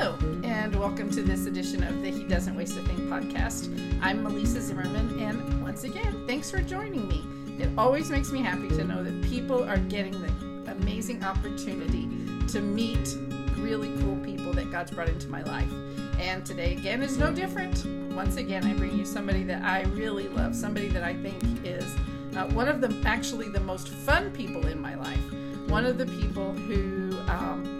Hello, and welcome to this edition of the He Doesn't Waste a Thing podcast. I'm Melissa Zimmerman, and once again, thanks for joining me. It always makes me happy to know that people are getting the amazing opportunity to meet really cool people that God's brought into my life. And today, again, is no different. Once again, I bring you somebody that I really love, somebody that I think is uh, one of the actually the most fun people in my life. One of the people who um,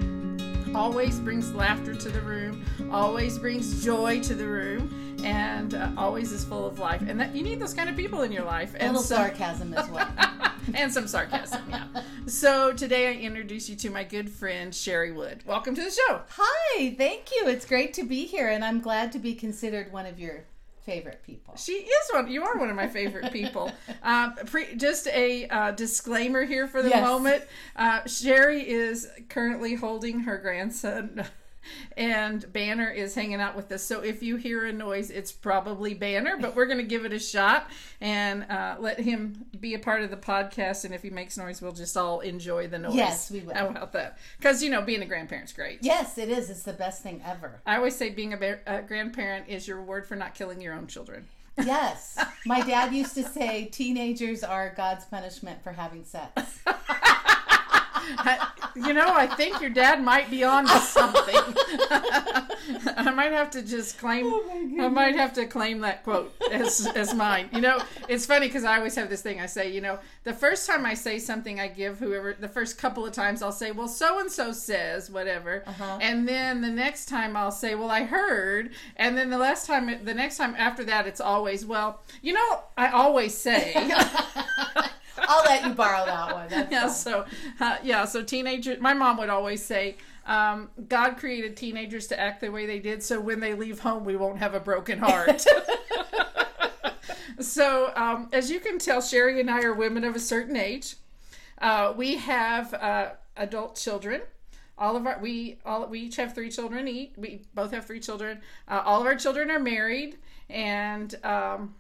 always brings laughter to the room, always brings joy to the room, and uh, always is full of life. And that you need those kind of people in your life. A And little so- sarcasm as well. and some sarcasm, yeah. So today I introduce you to my good friend Shari Wood. Welcome to the show. Hi, thank you. It's great to be here, and I'm glad to be considered one of your favorite people. She is one. You are one of my favorite people. um, pre, just a uh, disclaimer here for the Yes. moment. Uh, Shari is currently holding her grandson, and Banner is hanging out with us. So if you hear a noise, it's probably Banner. But we're going to give it a shot and uh, let him be a part of the podcast. And if he makes noise, we'll just all enjoy the noise. Yes, we will. How about that? Because you know, being a grandparent's great. Yes, it is. It's the best thing ever. I always say being a, ba- a grandparent is your reward for not killing your own children. Yes. My dad used to say teenagers are God's punishment for having sex. You know, I think your dad might be on to something. I might have to just claim. Oh I might have to claim that quote as as mine. You know, it's funny because I always have this thing. I say, you know, the first time I say something, I give whoever the first couple of times I'll say, well, so and so says whatever, uh-huh. and then the next time I'll say, well, I heard, and then the last time, the next time after that, it's always, well, you know, I always say. I'll let you borrow that one. That's yeah fine. so uh, yeah so teenager my mom would always say um, god created teenagers to act the way they did so when they leave home we won't have a broken heart. So um, as you can tell shari and i are women of a certain age. Uh, we have uh, adult children. All of our we all we each have three children each we both have three children. Uh, all of our children are married and um,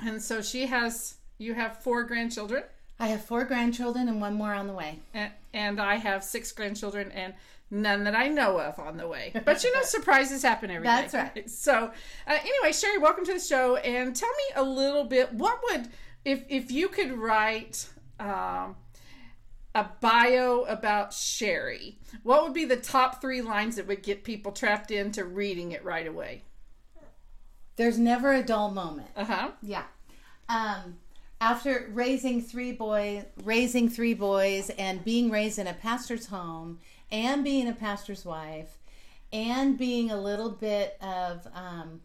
and so she has you have four grandchildren I have four grandchildren and one more on the way. and, and I have six grandchildren and none that I know of on the way. But you know, surprises happen every day. That's right. So, uh, anyway, Shari, welcome to the show, and tell me a little bit. What would if if you could write um, a bio about Shari? What would be the top three lines that would get people trapped into reading it right away? There's never a dull moment. Uh huh. Yeah. Um, after raising three boys, raising three boys, and being raised in a pastor's home, and being a pastor's wife, and being a little bit of um,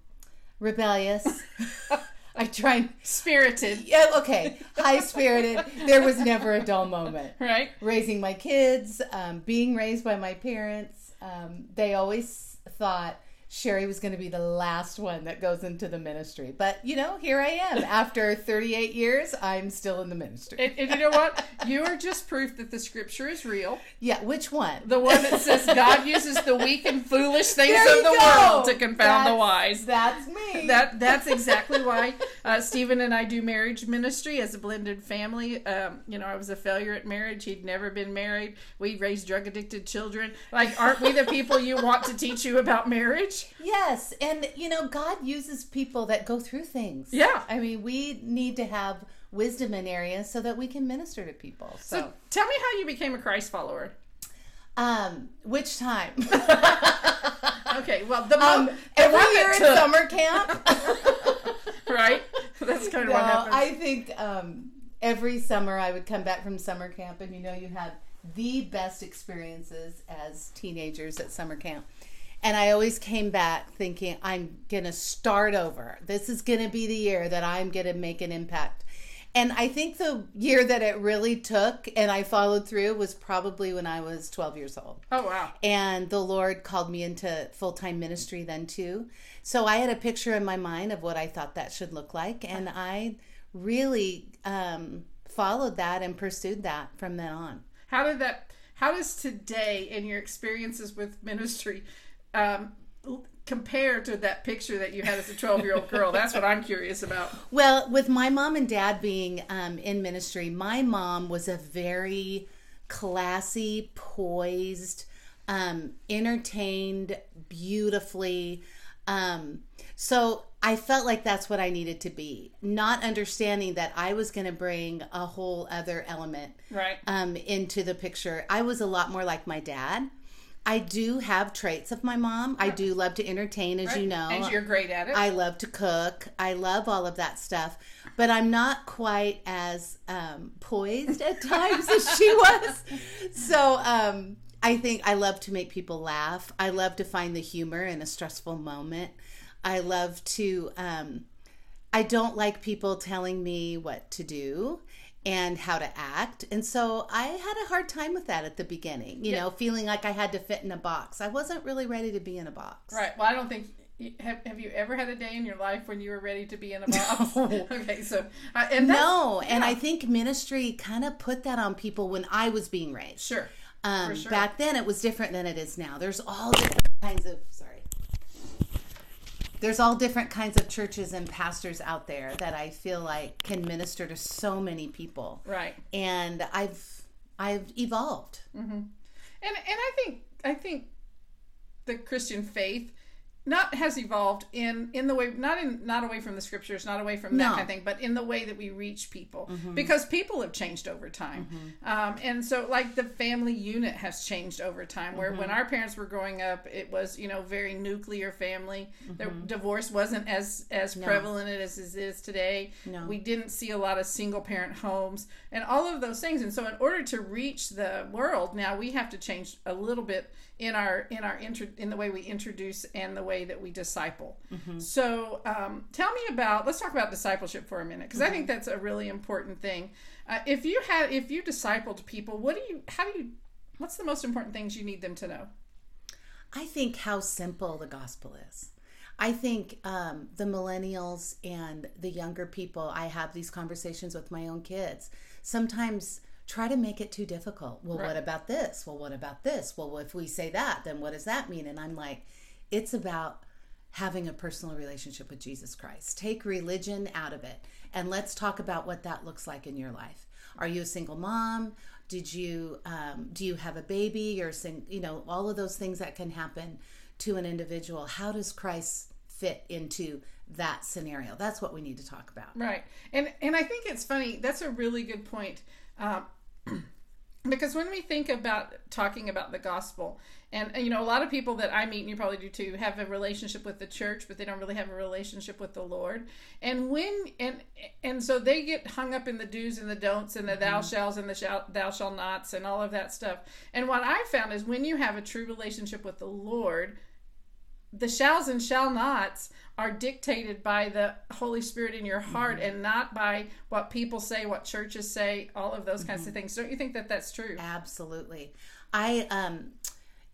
rebellious, I try. Spirited, Yeah, okay, high spirited. There was never a dull moment. right? Raising my kids, um, being raised by my parents, um, they always thought Shari was going to be the last one that goes into the ministry. But, you know, here I am. After 38 years, I'm still in the ministry. And, and you know what? You are just proof that the scripture is real. yeah, which one? The one that says God uses the weak and foolish things of the go. world to confound the wise. That's me. That that's exactly why uh, Stephen and I do marriage ministry as a blended family. Um, you know, I was a failure at marriage. He'd never been married. We raised drug addicted children. Like, aren't we the people you want to teach you about marriage? Yes, and, you know, God uses people that go through things. Yeah. I mean, we need to have wisdom in areas so that we can minister to people. So, So, tell me how you became a Christ follower. um, which time? Okay, well, the, Um, mo- the every year at summer camp. right? That's kind of no, what happens. I think um, every summer I would come back from summer camp, and you know, you have the best experiences as teenagers at summer camp. And I always came back thinking, I'm going to start over. This is going to be the year that I'm going to make an impact. And I think the year that it really took and I followed through was probably when I was 12 years old. oh wow. And the Lord called me into full time ministry then too. So I had a picture in my mind of what I thought that should look like. And I really um, followed that and pursued that from then on. How did that? How does today, in your experiences with ministry, um, compare to that picture that you had as a twelve-year-old girl? That's what I'm curious about. Well, with my mom and dad being um, in ministry, my mom was a very classy, poised, um, entertained beautifully. Um, so I felt like that's what I needed to be, not understanding that I was going to bring a whole other element Right. um, into the picture. I was a lot more like my dad. I do have traits of my mom. I do love to entertain, as you know. And you're great at it. I love to cook. I love all of that stuff. But I'm not quite as um, poised at times as she was. So um, I think I love to make people laugh. I love to find the humor in a stressful moment. I love to, um, I don't like people telling me what to do and how to act. And so I had a hard time with that at the beginning, you know, feeling like I had to fit in a box. I wasn't really ready to be in a box. Right. Well, I don't think. Have, have you ever had a day in your life when you were ready to be in a box? okay, so uh, and No, and. I think ministry kind of put that on people when I was being raised. sure. Um, sure. Back then, it was different than it is now. There's all different kinds of. There's all different kinds of churches and pastors out there that I feel like can minister to so many people, Right. and I've I've evolved. Mm-hmm. And and I think I think the Christian faith not has evolved in in the way not in not away from the scriptures not away from that No. kind of thing but in the way that we reach people Mm-hmm. because people have changed over time um, and so like the family unit has changed over time where Mm-hmm. when our parents were growing up it was you know very nuclear family the Mm-hmm. divorce wasn't as as prevalent as it is today No. we didn't see a lot of single parent homes and all of those things and so in order to reach the world now we have to change a little bit in our in our intro, in the way we introduce and the way that we disciple. So um, tell me about let's talk about discipleship for a minute because i think that's a really important thing. Uh, if you had if you discipled people what do you how do you what's the most important things you need them to know? I think how simple the gospel is. I think um, the millennials and the younger people, I have these conversations with my own kids. Sometimes try to make it too difficult. Well, what about this? Well, what about this? Well, if we say that, then what does that mean? And I'm like, it's about having a personal relationship with Jesus Christ. Take religion out of it and let's talk about what that looks like in your life. Are you a single mom? Did you um, do you have a baby or sing, you know all of those things that can happen to an individual? How does Christ fit into that scenario? That's what we need to talk about. Right, and and I think it's funny. That's a really good point, um, because when we think about talking about the gospel, and, you know, a lot of people that I meet, and you probably do too, have a relationship with the church, but they don't really have a relationship with the Lord. And when and and so they get hung up in the do's and the don'ts and the thou mm-hmm. shalls and the shall, thou shall nots and all of that stuff. And what I found is when you have a true relationship with the Lord, the shalls and shall nots are dictated by the Holy Spirit in your heart and not by what people say, what churches say, all of those kinds of things. Don't you think that that's true? Absolutely. I um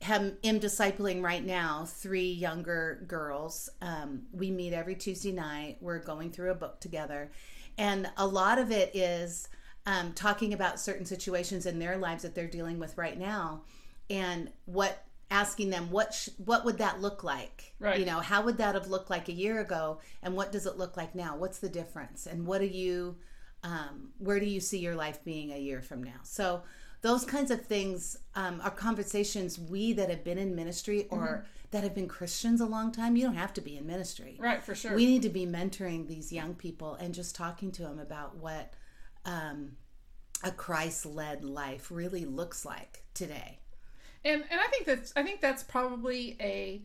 am, am discipling right now three younger girls. Um, we meet every Tuesday night. We're going through a book together. And a lot of it is um, talking about certain situations in their lives that they're dealing with right now and what asking them what sh- what would that look like? Right. you know how would that have looked like a year ago? And what does it look like now? What's the difference? And what do you um, where do you see your life being a year from now? So those kinds of things um, are conversations we that have been in ministry or that have been christians a long time you don't have to be in ministry. Right, for sure. we need to be mentoring these young people and just talking to them about what um, a christ-led life really looks like today and and I think that's I think that's probably a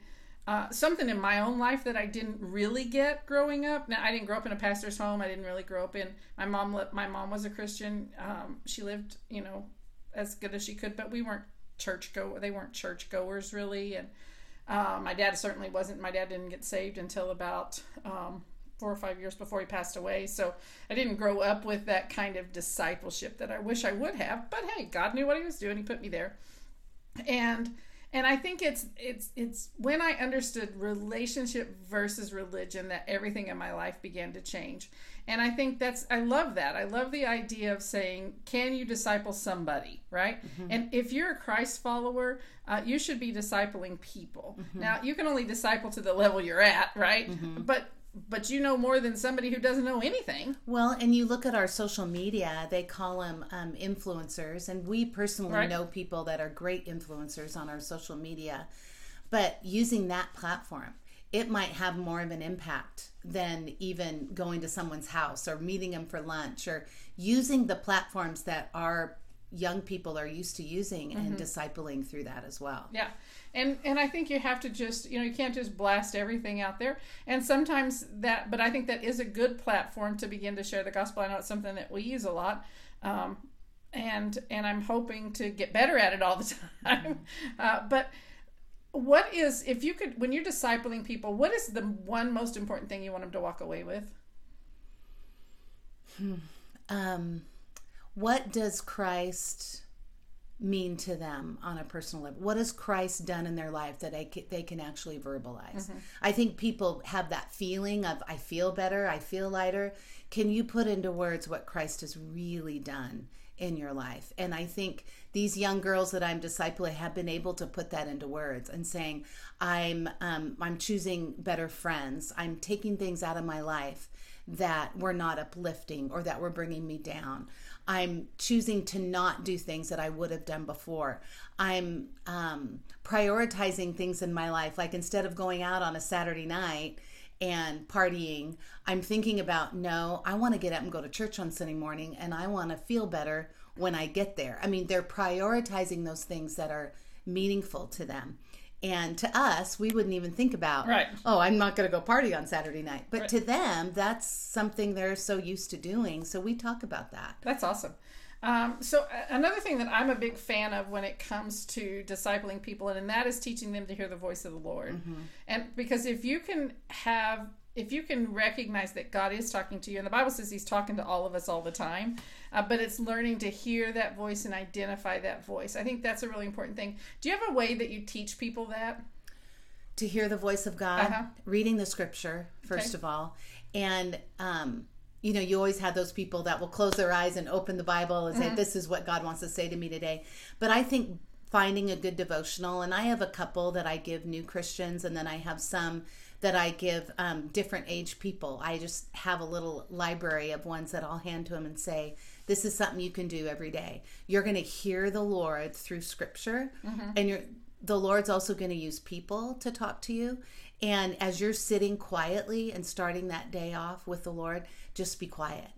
uh, something in my own life that I didn't really get growing up. Now I didn't grow up in a pastor's home. I didn't really grow up in my mom. My mom was a Christian. Um, she lived, you know, as good as she could, but we weren't church go. They weren't church goers really, and uh, my dad certainly wasn't. My dad didn't get saved until about. Um, Four or five years before he passed away. So I didn't grow up with that kind of discipleship that I wish I would have. But hey, God knew what he was doing. He put me there and and i think it's it's it's when i understood relationship versus religion that everything in my life began to change. And i think that's i love that. I love the idea of saying can you disciple somebody? Right? Mm-hmm. And if you're a christ follower uh, you should be discipling people. Mm-hmm. Now you can only disciple to the level you're at right? Mm-hmm. But but you know more than somebody who doesn't know anything. Well, and you look at our social media, they call them um, influencers. And we personally Right. know people that are great influencers on our social media. But using that platform, it might have more of an impact than even going to someone's house or meeting them for lunch or using the platforms that our young people are used to using and discipling through that as well. Yeah. And and I think you have to just, you know, you can't just blast everything out there. And sometimes that but I think that is a good platform to begin to share the gospel. I know it's something that we use a lot. Um and and I'm hoping to get better at it all the time. Uh, but what is if you could when you're discipling people, what is the one most important thing you want them to walk away with? um, what does Christ mean to them on a personal level? What has Christ done in their life that they can, they can actually verbalize? I think people have that feeling of, I feel better, I feel lighter. Can you put into words what Christ has really done in your life? And I think these young girls that I'm discipling have been able to put that into words and saying, I'm, um, I'm choosing better friends, I'm taking things out of my life that were not uplifting or that were bringing me down. I'm choosing to not do things that I would have done before. I'm um, prioritizing things in my life. Like instead of going out on a Saturday night and partying, I'm thinking about no, I want to get up and go to church on Sunday morning and I want to feel better when I get there. I mean, they're prioritizing those things that are meaningful to them. And to us, we wouldn't even think about, Right. oh, I'm not going to go party on Saturday night. But to them, that's something they're so used to doing. So we talk about that. That's awesome. Um, so another thing that I'm a big fan of when it comes to discipling people, and, that is teaching them to hear the voice of the Lord. And because if you can have, if you can recognize that God is talking to you, and the Bible says He's talking to all of us all the time, uh, but it's learning to hear that voice and identify that voice. I think that's a really important thing. Do you have a way that you teach people that? to hear the voice of God, Uh-huh. reading the scripture, first Okay. of all. And, um, you know, you always have those people that will close their eyes and open the Bible and Mm-hmm. say, This is what God wants to say to me today. But I think finding a good devotional, and I have a couple that I give new Christians, and then I have some that I give um, different age people. I just have a little library of ones that I'll hand to them and say, This is something you can do every day. You're going to hear the Lord through scripture, and you're the Lord's also going to use people to talk to you. And as you're sitting quietly and starting that day off with the Lord, just be quiet.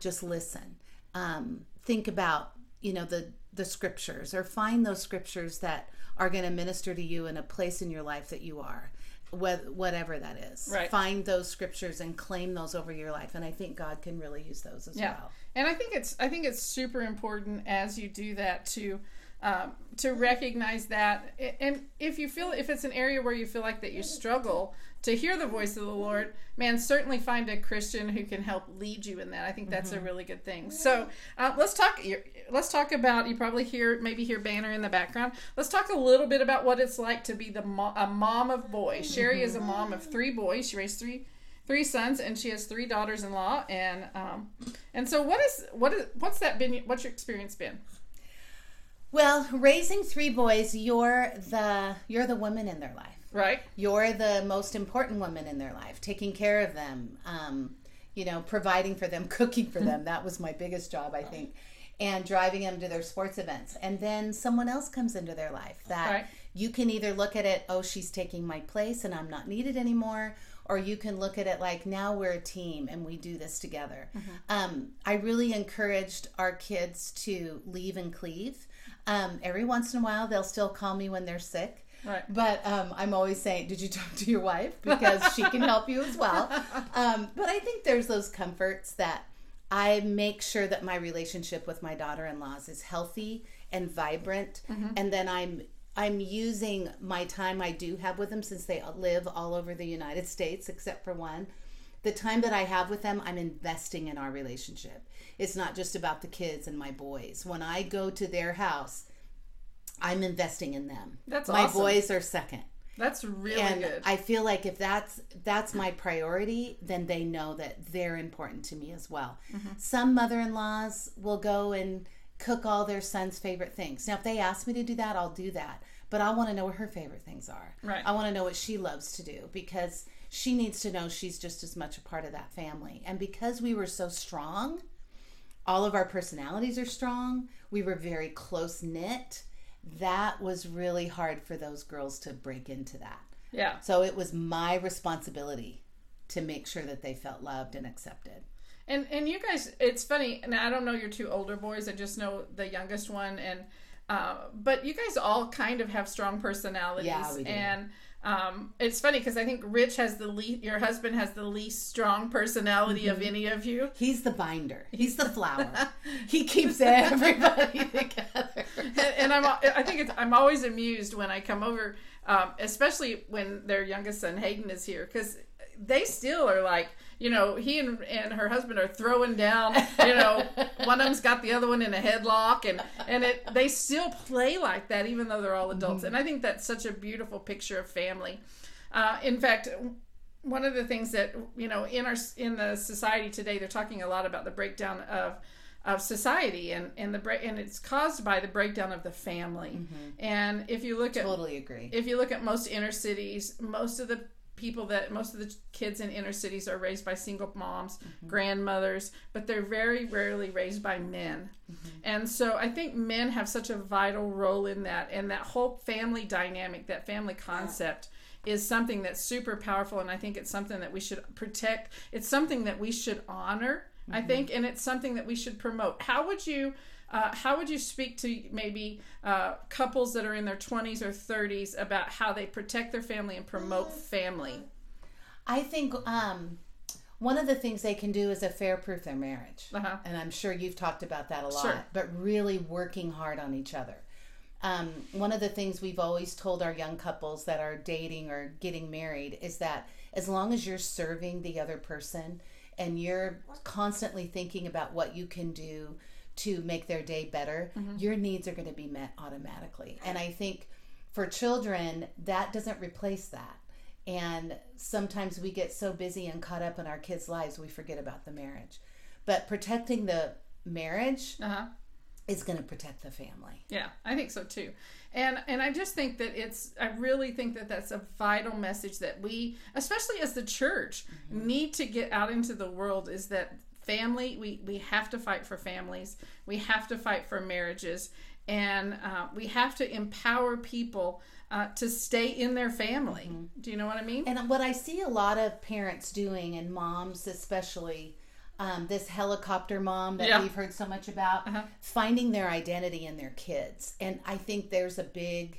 Just listen. Um, think about you know the the scriptures, or find those scriptures that are going to minister to you in a place in your life that you are, whatever that is. Right. Find those scriptures and claim those over your life, and I think God can really use those as Yeah, well. and I think it's I think it's super important as you do that to um, to recognize that, and if you feel if it's an area where you feel like that you struggle to hear the voice of the Lord, man, certainly find a Christian who can help lead you in that. I think that's a really good thing. So uh, let's talk. Let's talk about. You probably hear maybe hear Banner in the background. Let's talk a little bit about what it's like to be the mo- a mom of boys. Shari is a mom of three boys. She raised three three sons and she has three daughters-in-law and um and so what is what is what's that been what's your experience been Well, raising three boys, you're the you're the woman in their life. right. You're the most important woman in their life taking care of them um, you know providing for them cooking for them. That was my biggest job i think and driving them to their sports events. And then someone else comes into their life that Right. you can either look at it oh she's taking my place and i'm not needed anymore or you can look at it like now we're a team and we do this together. Um, i really encouraged our kids to leave and cleave um, every once in a while they'll still call me when they're sick right but um, I'm always saying, did you talk to your wife? Because she can help you as well. Um, but I think there's those comforts that I make sure that my relationship with my daughter-in-laws is healthy and vibrant, and then I'm I'm using my time I do have with them since they live all over the United States except for one. The time that I have with them, I'm investing in our relationship. It's not just about the kids and my boys. When I go to their house, I'm investing in them. That's my awesome. boys are second that's really and good I feel like if that's that's my priority, then they know that they're important to me as well. Mm-hmm. Some mother-in-laws will go and cook all their son's favorite things. Now, if they ask me to do that, I'll do that. But I want to know what her favorite things are. Right. I want to know what she loves to do because she needs to know she's just as much a part of that family. And because we were so strong, all of our personalities are strong, we were very close knit. That was really hard for those girls to break into that. Yeah. So it was my responsibility to make sure that they felt loved and accepted. And and you guys, it's funny. And I don't know your two older boys. I just know the youngest one. And uh, but you guys all kind of have strong personalities. Yeah, we do. And um, it's funny because I think Rich has the least. Your husband has the least strong personality Mm-hmm. of any of you. He's the binder. He's the flower. he keeps everybody together. and, and I'm I think it's I'm always amused when I come over, um, especially when their youngest son Hayden is here because they still are like you know he and, and her husband are throwing down you know one of them's got the other one in a headlock and and it they still play like that even though they're all adults and I think that's such a beautiful picture of family. Uh, in fact, one of the things that you know in our in the society today they're talking a lot about the breakdown of of society and and the break and it's caused by the breakdown of the family and if you look at Totally agree. if you look at most inner cities most of the people that most of the kids in inner cities are raised by single moms mm-hmm. grandmothers but they're very rarely raised by men. Mm-hmm. And so i think men have such a vital role in that and that whole family dynamic that family concept is something that's super powerful and i think it's something that we should protect. It's something that we should honor i mm-hmm. think and it's something that we should promote. How would you uh, how would you speak to maybe uh, couples that are in their 20s or 30s about how they protect their family and promote family I think um, one of the things they can do is affair proof their marriage. Uh-huh. And I'm sure you've talked about that a lot, Sure. but really working hard on each other. Um, one of the things we've always told our young couples that are dating or getting married is that as long as you're serving the other person and you're constantly thinking about what you can do to make their day better, your needs are going to be met automatically. And I think for children, that doesn't replace that. And sometimes we get so busy and caught up in our kids' lives, we forget about the marriage. But protecting the marriage uh-huh is going to protect the family. Yeah, I think so too. And and I just think that it's I really think that that's a vital message that we especially as the church need to get out into the world is that family we we have to fight for families. We have to fight for marriages and uh, we have to empower people uh, to stay in their family. Do you know what I mean? And what I see a lot of parents doing, and moms especially, um, this helicopter mom that Yeah. we've heard so much about, Uh-huh. finding their identity in their kids. And I think there's a big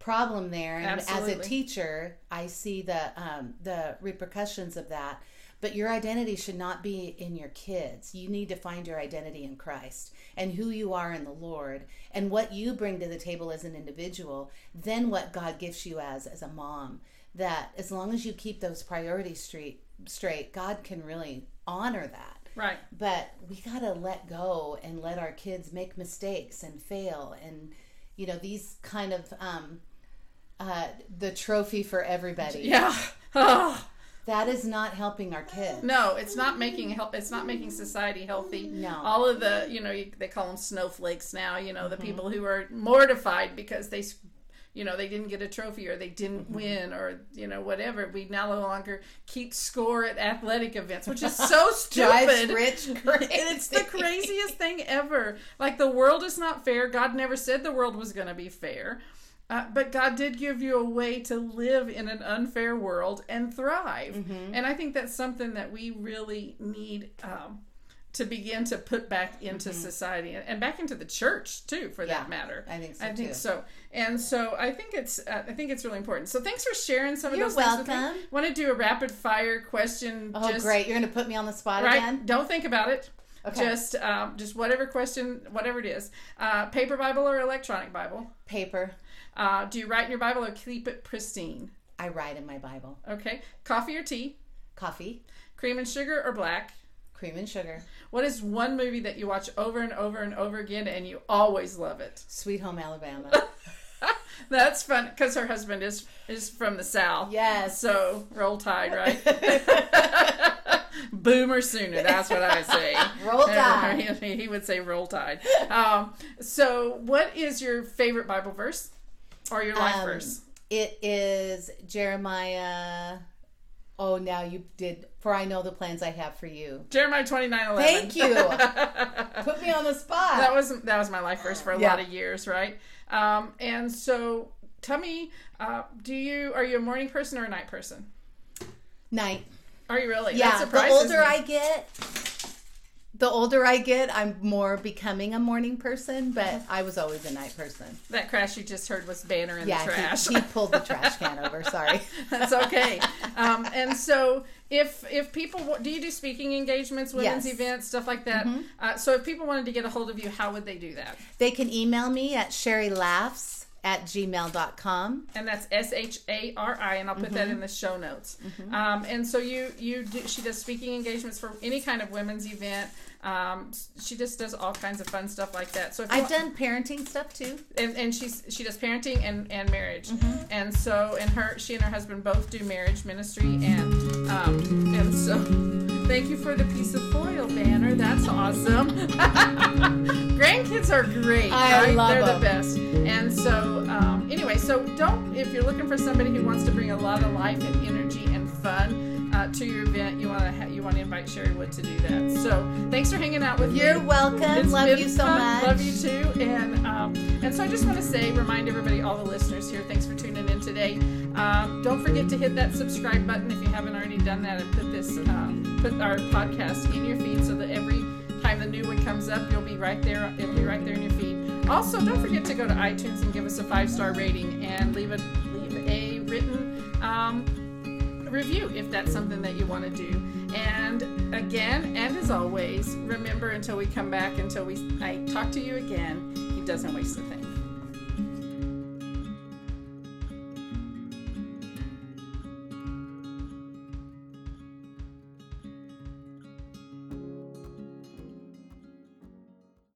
problem there. And as a teacher, I see the um, the repercussions of that. But your identity should not be in your kids. You need to find your identity in Christ and who you are in the Lord and what you bring to the table as an individual, then what God gives you as as a mom. That as long as you keep those priorities straight straight, God can really honor that. right. But we got to let go and let our kids make mistakes and fail and you know these kind of um uh the trophy for everybody. Yeah. Oh, That is not helping our kids. no, it's not making help. It's not making society healthy. No. all of the you know they call them snowflakes now you know the Mm-hmm. people who are mortified because they you know they didn't get a trophy or they didn't Mm-hmm. win or you know whatever we now no longer keep score at athletic events which is so stupid rich crazy. it's the craziest thing ever like the world is not fair god never said the world was going to be fair uh, but God did give you a way to live in an unfair world and thrive. Mm-hmm. And I think that's something that we really need um, to begin to put back into society and- back into the church too, for Mm-hmm. Yeah, that matter. I think so, I think too. so. And so I think it's uh, I think it's really important. So thanks for sharing some of You're those things with me. welcome. Want to do a rapid fire question? Oh, just, great! You're going to put me on the spot Right? again. Don't think about it. Okay. Just um, just whatever question, whatever it is. Uh, paper Bible or electronic Bible? Paper. Uh, do you write in your Bible or keep it pristine? I write in my Bible. Okay. Coffee or tea? Coffee, Cream and sugar or black? cream and sugar, What is one movie that you watch over and over and over again and you always love it? Sweet Home Alabama. That's fun because her husband is is from the South. Yes. So roll tide, right? Boomer sooner. That's what I say. Roll Tide. he, he would say roll tide. Um, so, what is your favorite Bible verse or your life Um, verse? It is Jeremiah Oh, now you did. For I know the plans I have for you. Jeremiah twenty nine eleven. Thank you. Put me on the spot. that was that was my life verse for a Yeah. lot of years, right? Um, and so, tell me, uh, do you are you a morning person or a night person? night. Are you really? Yeah. The older me. I get, the older I get, I'm more becoming a morning person. But I was always a night person. that crash you just heard was Banner in yeah. the trash. He, he pulled the trash can over. Sorry. That's okay. Um, and so, if if people do you do speaking engagements, women's Yes. events, stuff like that? Uh, so, if people wanted to get a hold of you, how would they do that? They can email me at sharilaughs at gmail.com. and that's S H A R I, and I'll put that Mm-hmm. in the show notes. Um, and so you you do, she does speaking engagements for any kind of women's event. Um, she just does all kinds of fun stuff like that. So if I've done parenting stuff too. and, and she's she does parenting and, and marriage Mm-hmm. and so and her she and her husband both do marriage ministry and um and so thank you for the piece of foil banner. That's awesome. Grandkids are great I right? love they're the best. And so um anyway so don't if you're looking for somebody who wants to bring a lot of life and energy and fun uh, to your event you want to ha- you want to invite Shari Wood to do that so thanks for hanging out with me You're welcome. it's Love you so much. Love you too. And um, and so I just want to say, remind everybody, all the listeners here, thanks for tuning in today. Um, don't forget to hit that subscribe button if you haven't already done that, and put this um, put our podcast in your feed so that every time the new one comes up, you'll be right there. It'll be right there in your feed. Also, don't forget to go to iTunes and give us a five star rating and leave a leave a written. Um, review if that's something that you want to do. And again, and as always, remember until we come back, until we I talk to you again, he doesn't waste a thing.